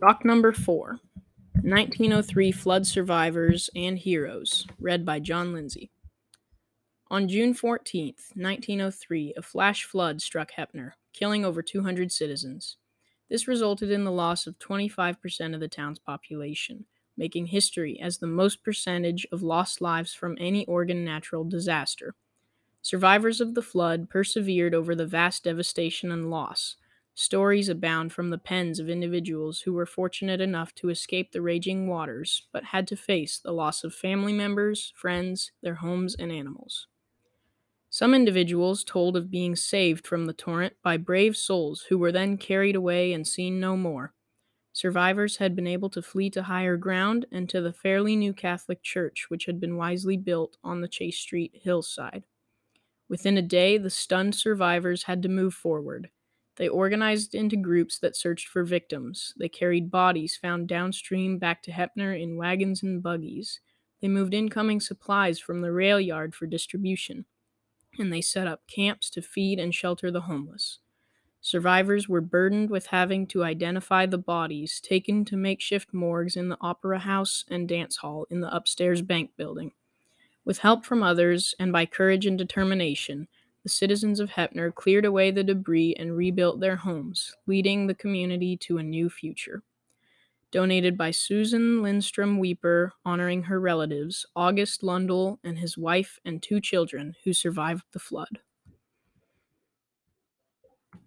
Doc number four 1903 Flood Survivors and Heroes, read by John Lindsay. On June 14, 1903, a flash flood struck Heppner, killing over 200 citizens. This resulted in the loss of 25% of the town's population, making history as the most percentage of lost lives from any Oregon natural disaster. Survivors of the flood persevered over the vast devastation and loss, Stories abound from the pens of individuals who were fortunate enough to escape the raging waters, but had to face the loss of family members, friends, their homes, and animals. Some individuals told of being saved from the torrent by brave souls who were then carried away and seen no more. Survivors had been able to flee to higher ground and to the fairly new Catholic church, which had been wisely built on the Chase Street hillside. Within a day, the stunned survivors had to move forward. They organized into groups that searched for victims. They carried bodies found downstream back to Heppner in wagons and buggies. They moved incoming supplies from the rail yard for distribution. And they set up camps to feed and shelter the homeless. Survivors were burdened with having to identify the bodies taken to makeshift morgues in the Opera House and Dance Hall in the upstairs bank building. With help from others and by courage and determination, the citizens of Heppner cleared away the debris and rebuilt their homes, leading the community to a new future. Donated by Susan Lindstrom Weeper, honoring her relatives, August Lundell and his wife and two children who survived the flood.